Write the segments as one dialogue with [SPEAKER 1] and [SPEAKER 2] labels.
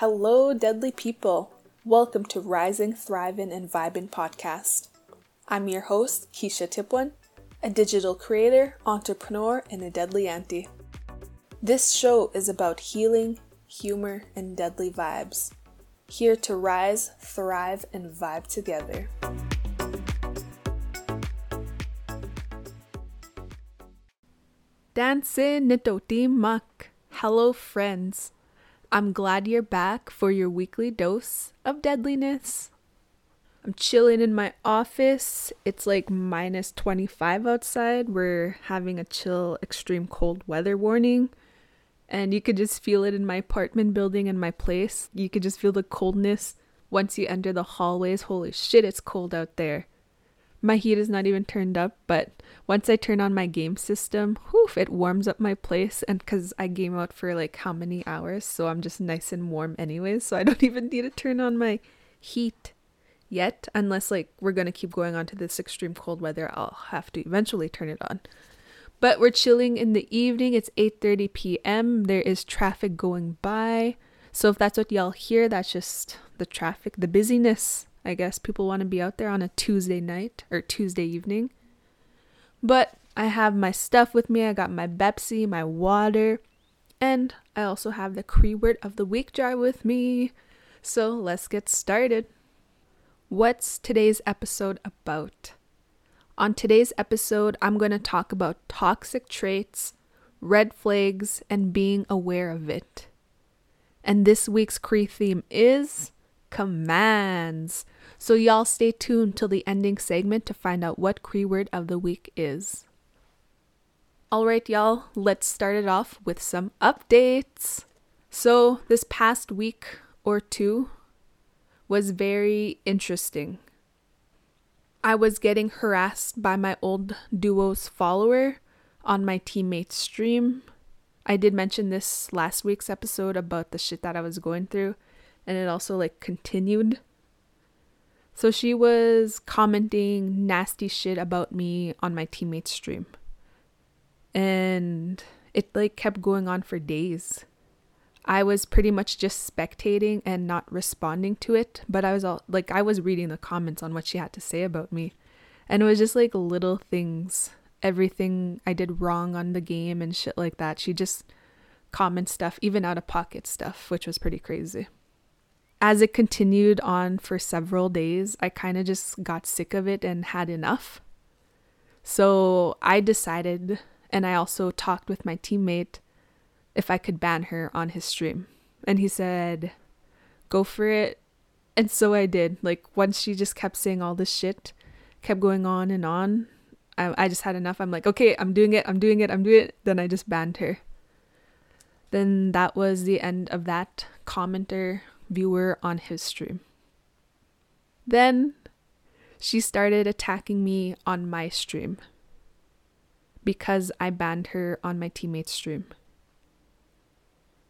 [SPEAKER 1] Hello, deadly people. Welcome to Rising, Thriving, and Vibing podcast. I'm your host, Kesha Tipwan, a digital creator, entrepreneur, and a deadly auntie. This show is about healing, humor, and deadly vibes. Here to rise, thrive, and vibe together. Tansi nitotemak. Hello, friends. I'm glad you're back for your weekly dose of deadliness. I'm chilling in my office. It's like minus 25 outside. We're having a chill, extreme cold weather warning. And you could just feel it in my apartment building and my place. You could just feel the coldness once you enter the hallways. Holy shit, it's cold out there. My heat is not even turned up, but once I turn on my game system, whew, it warms up my place. And because I game out for like how many hours, so I'm just nice and warm anyways. So I don't even need to turn on my heat yet, unless like we're gonna keep going on to this extreme cold weather. I'll have to eventually turn it on. But we're chilling in the evening. It's 8:30 p.m. There is traffic going by. So if that's what y'all hear, that's just the traffic, the busyness I guess people want to be out there on a Tuesday night or Tuesday evening. But I have my stuff with me. I got my Pepsi, my water, and I also have the Cree word of the week jar with me. So let's get started. What's today's episode about? On today's episode, I'm going to talk about toxic traits, red flags, and being aware of it. And this week's Cree theme is commands. So y'all stay tuned till the ending segment to find out what Cree word of the week is. Alright, y'all, let's start it off with some updates. So, this past week or two was very interesting. I was getting harassed by my old duo's follower on my teammate's stream. I did mention this last week's episode about the shit that I was going through, and it also like continued so she was commenting nasty shit about me on my teammate's stream. And it like kept going on for days. I was pretty much just spectating and not responding to it, but I was all like I was reading the comments on what she had to say about me. And it was just like little things, everything I did wrong on the game and shit like that. She just comment stuff, even out of pocket stuff, which was pretty crazy as it continued on for several days, I kind of just got sick of it and had enough. So I decided, and I also talked with my teammate if I could ban her on his stream. And he said, go for it. And so I did. Like, once she just kept saying all this shit, kept going on and on, I, I just had enough. I'm like, okay, I'm doing it, I'm doing it, I'm doing it. Then I just banned her. Then that was the end of that commenter viewer on his stream. Then she started attacking me on my stream because I banned her on my teammate's stream.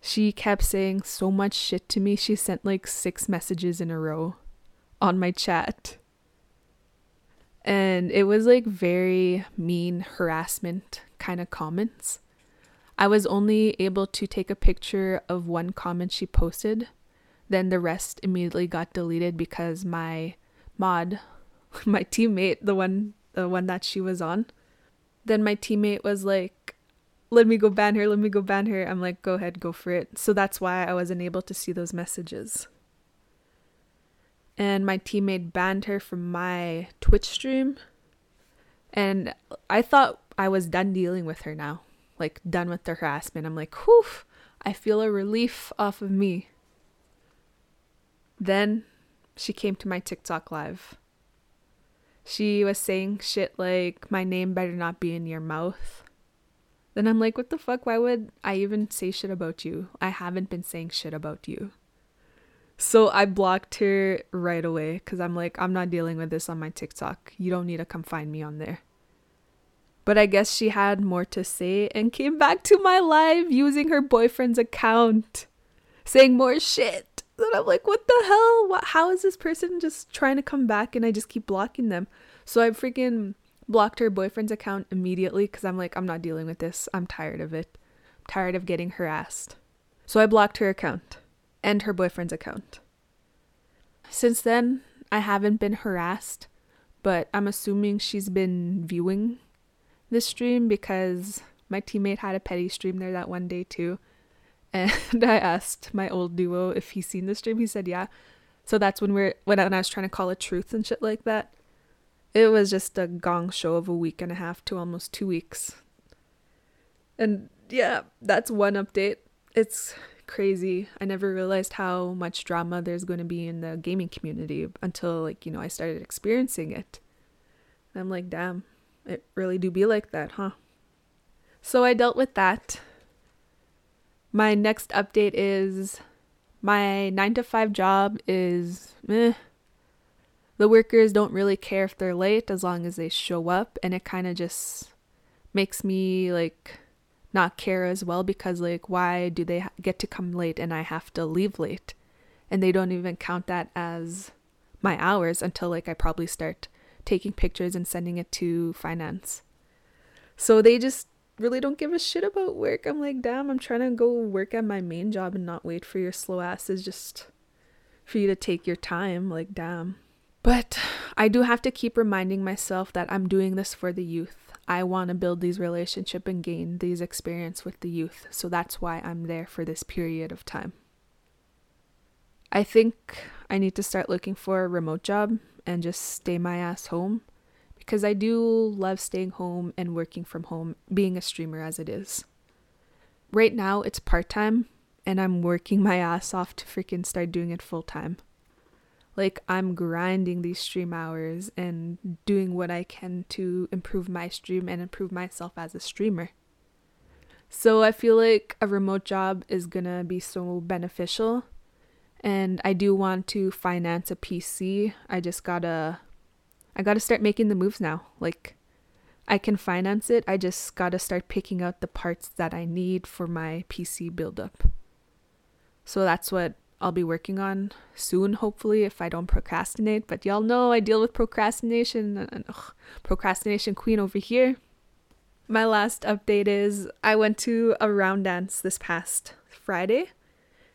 [SPEAKER 1] She kept saying so much shit to me. She sent like six messages in a row on my chat. And it was like very mean harassment kind of comments. I was only able to take a picture of one comment she posted then the rest immediately got deleted because my mod, my teammate, the one the one that she was on, then my teammate was like, "Let me go ban her. Let me go ban her." I'm like, "Go ahead, go for it." So that's why I wasn't able to see those messages. And my teammate banned her from my Twitch stream. And I thought I was done dealing with her now. Like done with the harassment. I'm like, whew, I feel a relief off of me. Then she came to my TikTok live. She was saying shit like, my name better not be in your mouth. Then I'm like, what the fuck? Why would I even say shit about you? I haven't been saying shit about you. So I blocked her right away because I'm like, I'm not dealing with this on my TikTok. You don't need to come find me on there. But I guess she had more to say and came back to my live using her boyfriend's account, saying more shit. And I'm like, what the hell? What, how is this person just trying to come back and I just keep blocking them? So I freaking blocked her boyfriend's account immediately because I'm like, I'm not dealing with this. I'm tired of it. I'm tired of getting harassed. So I blocked her account. and her boyfriend's account. Since then, I haven't been harassed, but I'm assuming she's been viewing this stream because my teammate had a petty stream there that one day too. And I asked my old duo if he's seen the stream. He said yeah. So that's when we're when I, was trying to call it truth and shit like that. It was just a gong show of a week and a half to almost two weeks. And yeah, that's one update. It's crazy. I never realized how much drama there's going to be in the gaming community until like, you know, I started experiencing it. And I'm like, damn, it really do be like that, huh? So I dealt with that. My next update is my 9 to 5 job is eh. The workers don't really care if they're late as long as they show up and it kind of just makes me like not care as well because like why do they get to come late and I have to leave late? And they don't even count that as my hours until like I probably start taking pictures and sending it to finance. So they just really don't give a shit about work. I'm like, damn, I'm trying to go work at my main job and not wait for your slow asses just for you to take your time. Like, damn. But I do have to keep reminding myself that I'm doing this for the youth. I want to build these relationship and gain these experience with the youth. So that's why I'm there for this period of time. I think I need to start looking for a remote job and just stay my ass home because I do love staying home and working from home, being a streamer as it is. Right now, it's part time, and I'm working my ass off to freaking start doing it full time. Like, I'm grinding these stream hours and doing what I can to improve my stream and improve myself as a streamer. So, I feel like a remote job is gonna be so beneficial and I do want to finance a PC. I just gotta I gotta start making the moves now. Like I can finance it. I just gotta start picking out the parts that I need for my PC buildup. So that's what I'll be working on soon, hopefully, if I don't procrastinate. But y'all know I deal with procrastination ugh, procrastination queen over here. My last update is I went to a round dance this past Friday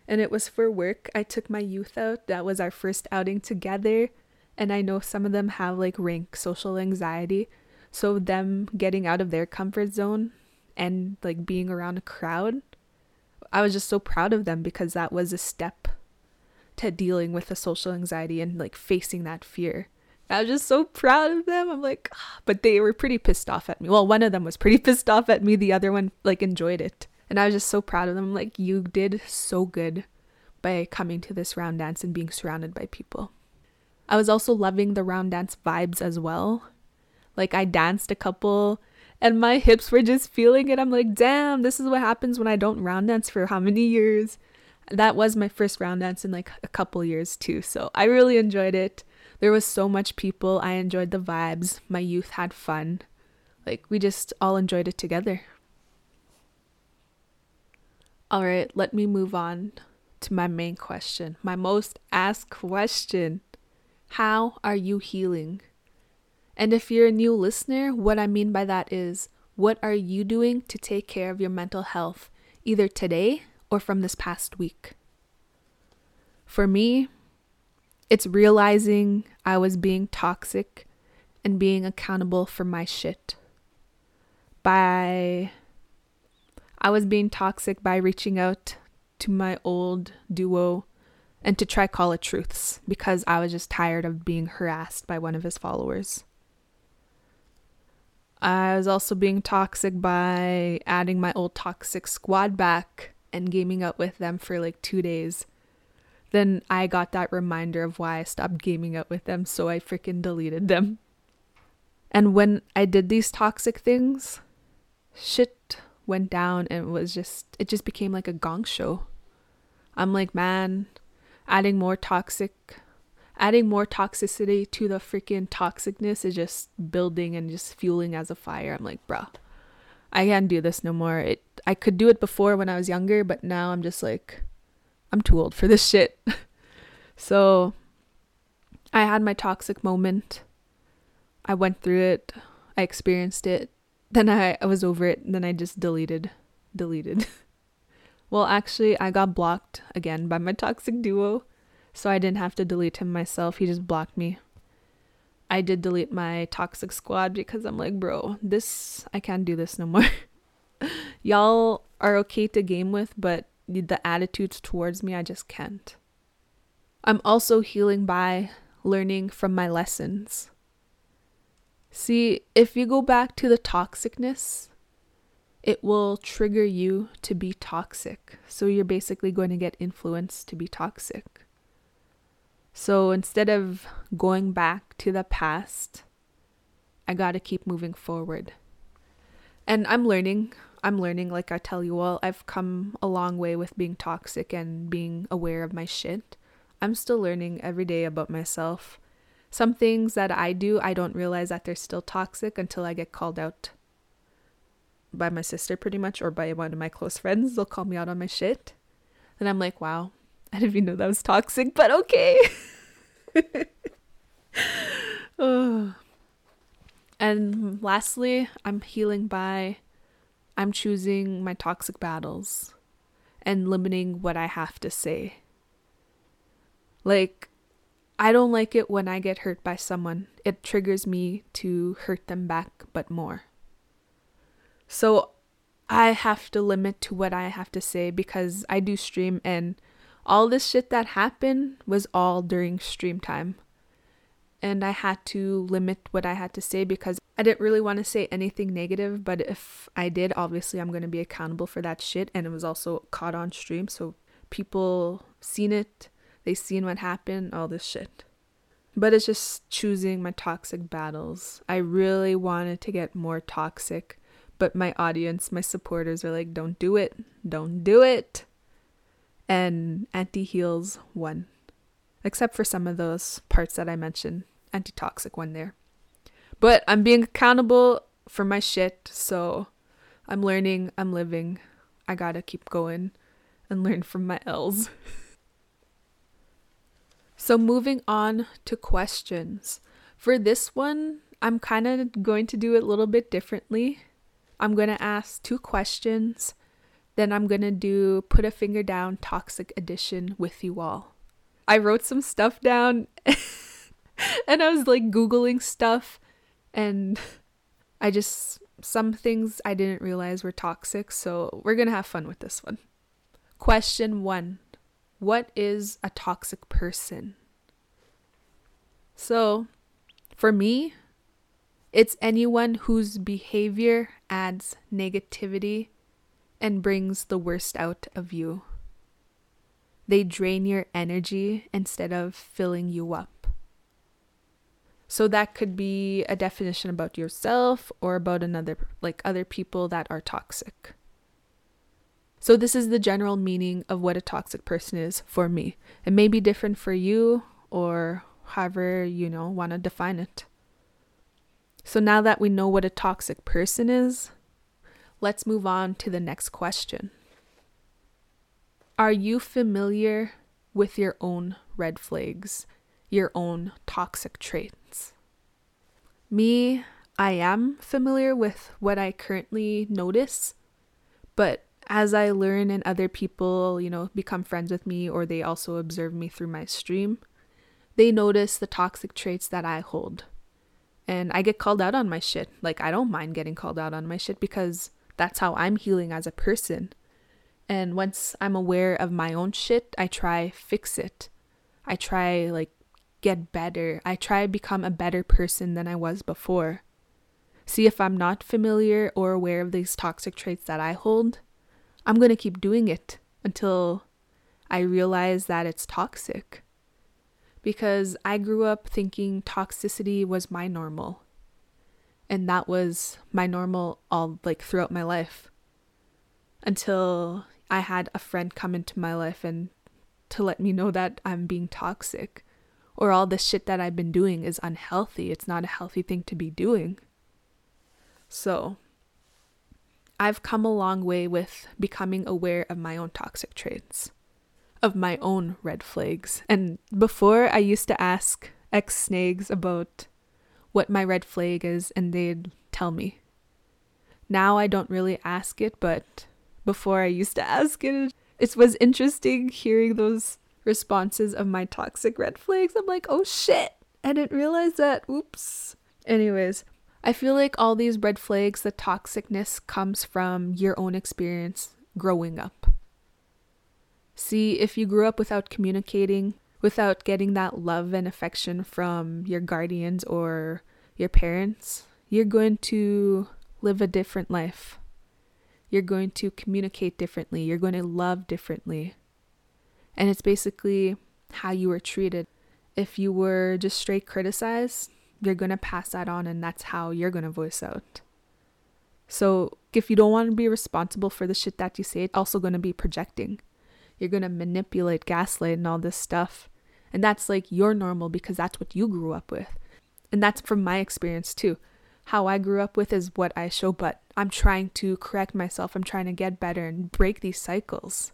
[SPEAKER 1] and it was for work. I took my youth out. That was our first outing together. And I know some of them have like rank social anxiety. So them getting out of their comfort zone and like being around a crowd, I was just so proud of them because that was a step to dealing with the social anxiety and like facing that fear. I was just so proud of them. I'm like, oh, but they were pretty pissed off at me. Well, one of them was pretty pissed off at me. The other one like enjoyed it. And I was just so proud of them. Like, you did so good by coming to this round dance and being surrounded by people. I was also loving the round dance vibes as well. Like, I danced a couple and my hips were just feeling it. I'm like, damn, this is what happens when I don't round dance for how many years? That was my first round dance in like a couple years too. So I really enjoyed it. There was so much people. I enjoyed the vibes. My youth had fun. Like, we just all enjoyed it together. All right, let me move on to my main question, my most asked question. How are you healing? And if you're a new listener, what I mean by that is what are you doing to take care of your mental health, either today or from this past week? For me, it's realizing I was being toxic and being accountable for my shit. By I was being toxic by reaching out to my old duo and to try call it truths because I was just tired of being harassed by one of his followers. I was also being toxic by adding my old toxic squad back and gaming out with them for like two days. Then I got that reminder of why I stopped gaming out with them, so I freaking deleted them. And when I did these toxic things, shit went down and it was just it just became like a gong show. I'm like, man, adding more toxic adding more toxicity to the freaking toxicness is just building and just fueling as a fire. I'm like, bruh, I can't do this no more. It I could do it before when I was younger, but now I'm just like I'm too old for this shit. so I had my toxic moment. I went through it. I experienced it then I, I was over it. Then I just deleted, deleted. Well, actually, I got blocked again by my toxic duo, so I didn't have to delete him myself. He just blocked me. I did delete my toxic squad because I'm like, bro, this, I can't do this no more. Y'all are okay to game with, but the attitudes towards me, I just can't. I'm also healing by learning from my lessons. See, if you go back to the toxicness, it will trigger you to be toxic. So you're basically going to get influenced to be toxic. So instead of going back to the past, I got to keep moving forward. And I'm learning. I'm learning, like I tell you all, I've come a long way with being toxic and being aware of my shit. I'm still learning every day about myself. Some things that I do, I don't realize that they're still toxic until I get called out by my sister pretty much or by one of my close friends. They'll call me out on my shit. And I'm like, wow, I didn't even know that was toxic, but okay. oh. And lastly, I'm healing by I'm choosing my toxic battles and limiting what I have to say. Like, I don't like it when I get hurt by someone. It triggers me to hurt them back, but more. So I have to limit to what I have to say because I do stream and all this shit that happened was all during stream time. And I had to limit what I had to say because I didn't really want to say anything negative, but if I did, obviously I'm going to be accountable for that shit and it was also caught on stream so people seen it, they seen what happened, all this shit. But it's just choosing my toxic battles. I really wanted to get more toxic but my audience, my supporters are like, don't do it. Don't do it. And anti heals won. Except for some of those parts that I mentioned. Anti toxic one there. But I'm being accountable for my shit. So I'm learning, I'm living. I gotta keep going and learn from my L's. so moving on to questions. For this one, I'm kind of going to do it a little bit differently. I'm going to ask two questions. Then I'm going to do put a finger down toxic edition with you all. I wrote some stuff down and I was like Googling stuff and I just, some things I didn't realize were toxic. So we're going to have fun with this one. Question one What is a toxic person? So for me, it's anyone whose behavior adds negativity and brings the worst out of you. They drain your energy instead of filling you up. So that could be a definition about yourself or about another like other people that are toxic. So this is the general meaning of what a toxic person is for me. It may be different for you or however you know want to define it. So now that we know what a toxic person is, let's move on to the next question. Are you familiar with your own red flags, your own toxic traits? Me, I am familiar with what I currently notice, but as I learn and other people, you know, become friends with me or they also observe me through my stream, they notice the toxic traits that I hold and I get called out on my shit. Like, I don't mind getting called out on my shit because that's how I'm healing as a person. And once I'm aware of my own shit, I try fix it. I try like get better. I try become a better person than I was before. See if I'm not familiar or aware of these toxic traits that I hold, I'm going to keep doing it until I realize that it's toxic because I grew up thinking toxicity was my normal. And that was my normal all like throughout my life. Until I had a friend come into my life and to let me know that I'm being toxic or all the shit that I've been doing is unhealthy. It's not a healthy thing to be doing. So, I've come a long way with becoming aware of my own toxic traits of my own red flags. And before, I used to ask ex snags about what my red flag is, and they'd tell me. Now I don't really ask it, but before I used to ask it. It was interesting hearing those responses of my toxic red flags. I'm like, oh shit. I didn't realize that. Oops. Anyways, I feel like all these red flags, the toxicness comes from your own experience growing up. See, if you grew up without communicating, without getting that love and affection from your guardians or your parents, you're going to live a different life. You're going to communicate differently. You're going to love differently. And it's basically how you were treated. If you were just straight criticized, you're going to pass that on, and that's how you're going to voice out. So, if you don't want to be responsible for the shit that you say, it's also going to be projecting. You're going to manipulate, gaslight, and all this stuff. And that's like your normal because that's what you grew up with. And that's from my experience too. How I grew up with is what I show, but I'm trying to correct myself. I'm trying to get better and break these cycles.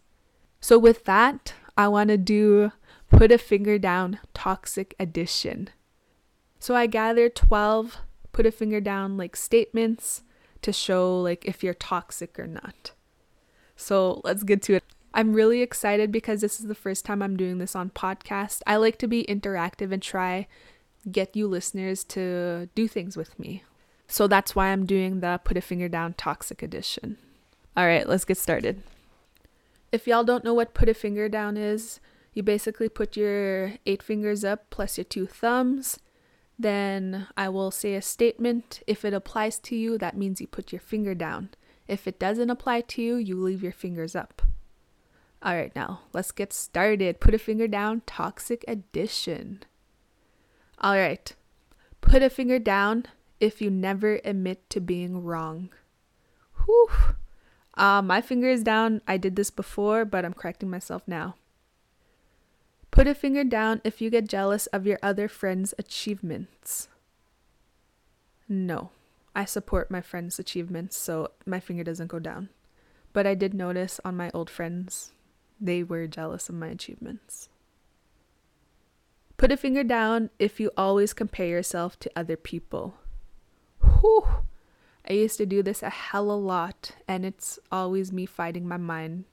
[SPEAKER 1] So, with that, I want to do put a finger down toxic addition. So, I gathered 12 put a finger down like statements to show like if you're toxic or not. So, let's get to it. I'm really excited because this is the first time I'm doing this on podcast. I like to be interactive and try get you listeners to do things with me. So that's why I'm doing the put a finger down toxic edition. All right, let's get started. If y'all don't know what put a finger down is, you basically put your eight fingers up plus your two thumbs. Then I will say a statement. If it applies to you, that means you put your finger down. If it doesn't apply to you, you leave your fingers up. All right, now let's get started. Put a finger down, toxic addition. All right, put a finger down if you never admit to being wrong. Whew. Uh, my finger is down. I did this before, but I'm correcting myself now. Put a finger down if you get jealous of your other friend's achievements. No, I support my friend's achievements, so my finger doesn't go down. But I did notice on my old friends they were jealous of my achievements. Put a finger down if you always compare yourself to other people. Whew. I used to do this a hell a lot, and it's always me fighting my mind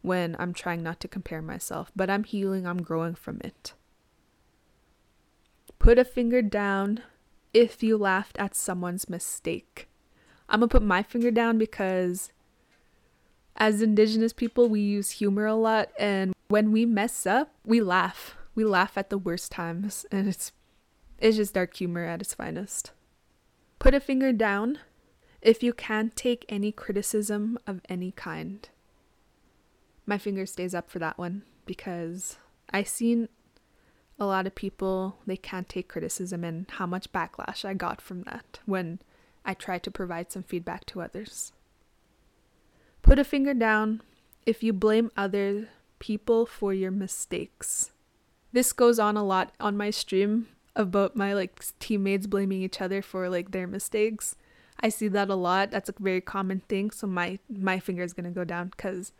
[SPEAKER 1] when I'm trying not to compare myself, but I'm healing, I'm growing from it. Put a finger down if you laughed at someone's mistake. I'm gonna put my finger down because as indigenous people, we use humor a lot, and when we mess up, we laugh. We laugh at the worst times, and it's it's just dark humor at its finest. Put a finger down if you can't take any criticism of any kind. My finger stays up for that one because I've seen a lot of people they can't take criticism and how much backlash I got from that when I tried to provide some feedback to others. Put a finger down if you blame other people for your mistakes. This goes on a lot on my stream about my like teammates blaming each other for like their mistakes. I see that a lot. That's a very common thing. So my my finger is to go down cuz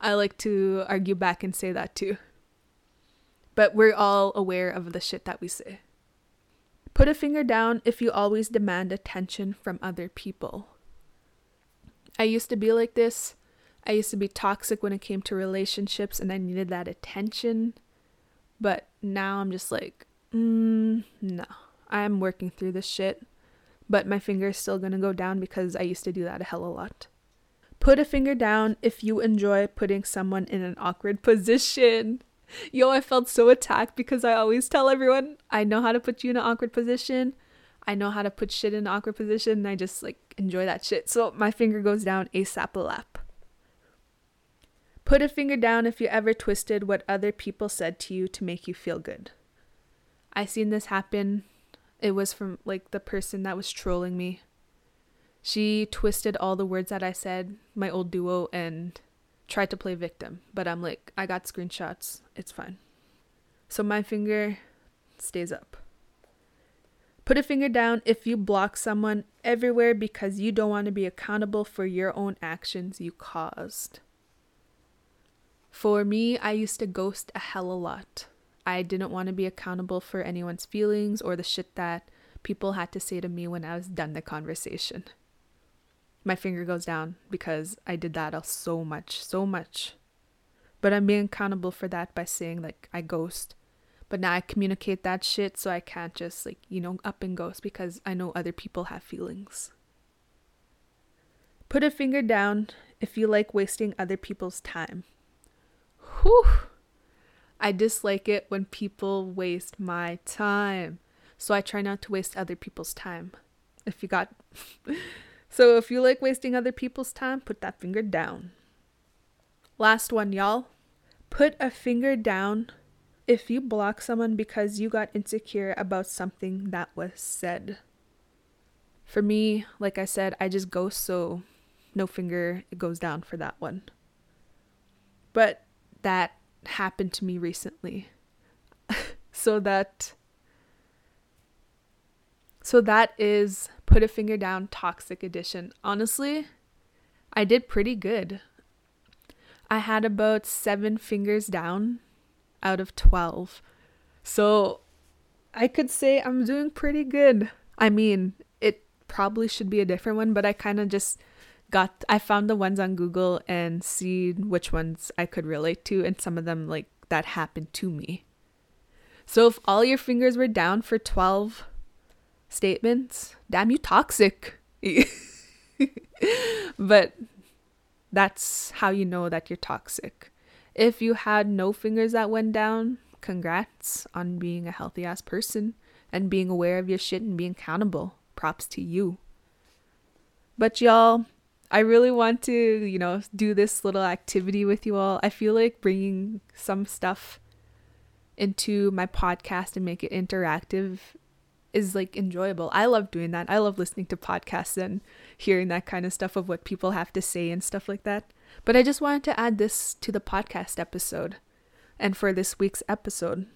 [SPEAKER 1] I like to argue back and say that too. But we're all aware of the shit that we say. Put a finger down if you always demand attention from other people. I used to be like this. I used to be toxic when it came to relationships and I needed that attention. But now I'm just like, mm, no, I'm working through this shit. But my finger is still gonna go down because I used to do that a hell of a lot. Put a finger down if you enjoy putting someone in an awkward position. Yo, I felt so attacked because I always tell everyone I know how to put you in an awkward position. I know how to put shit in awkward position and I just like enjoy that shit. So my finger goes down ASAP a lap. Put a finger down if you ever twisted what other people said to you to make you feel good. I seen this happen. It was from like the person that was trolling me. She twisted all the words that I said, my old duo, and tried to play victim. But I'm like, I got screenshots. It's fine. So my finger stays up. Put a finger down if you block someone everywhere because you don't want to be accountable for your own actions you caused. For me, I used to ghost a hell a lot. I didn't want to be accountable for anyone's feelings or the shit that people had to say to me when I was done the conversation. my finger goes down because I did that so much, so much. But I'm being accountable for that by saying like I ghost. But now I communicate that shit so I can't just like, you know, up and ghost because I know other people have feelings. Put a finger down if you like wasting other people's time. Whew. I dislike it when people waste my time. So I try not to waste other people's time. If you got. so if you like wasting other people's time, put that finger down. Last one, y'all. Put a finger down if you block someone because you got insecure about something that was said. For me, like I said, I just go so no finger, it goes down for that one. But that happened to me recently. so that so that is put a finger down toxic edition. Honestly, I did pretty good. I had about 7 fingers down out of 12. So I could say I'm doing pretty good. I mean, it probably should be a different one, but I kind of just got I found the ones on Google and see which ones I could relate to and some of them like that happened to me. So if all your fingers were down for 12 statements, damn you toxic. but that's how you know that you're toxic. If you had no fingers that went down, congrats on being a healthy ass person and being aware of your shit and being accountable. Props to you. But y'all, I really want to, you know, do this little activity with you all. I feel like bringing some stuff into my podcast and make it interactive is like enjoyable. I love doing that. I love listening to podcasts and hearing that kind of stuff of what people have to say and stuff like that. But I just wanted to add this to the podcast episode and for this week's episode.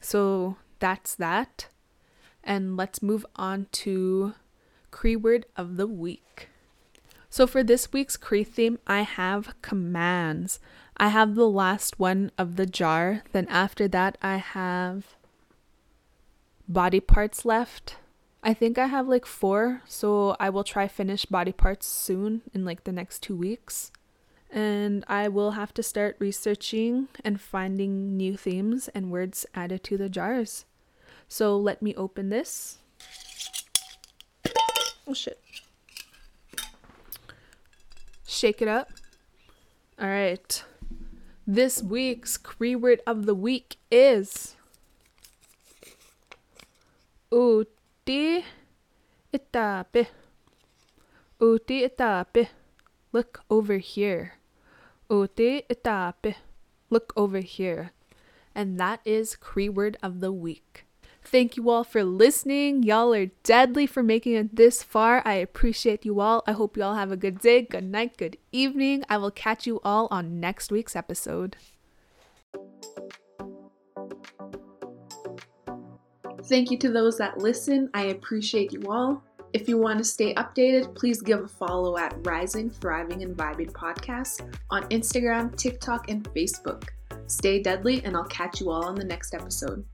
[SPEAKER 1] So that's that. And let's move on to Cree word of the week. So for this week's Cree theme, I have commands. I have the last one of the jar. Then after that, I have body parts left. I think I have like four, so I will try finish body parts soon in like the next two weeks. And I will have to start researching and finding new themes and words added to the jars. So let me open this. Oh shit shake it up. All right. This week's Cree word of the week is Uti itape. Uti itape. Look over here. Uti itape. Look over here. And that is Cree word of the week. Thank you all for listening. Y'all are deadly for making it this far. I appreciate you all. I hope you all have a good day, good night, good evening. I will catch you all on next week's episode. Thank you to those that listen. I appreciate you all. If you want to stay updated, please give a follow at Rising, Thriving, and Vibing Podcast on Instagram, TikTok, and Facebook. Stay deadly, and I'll catch you all on the next episode.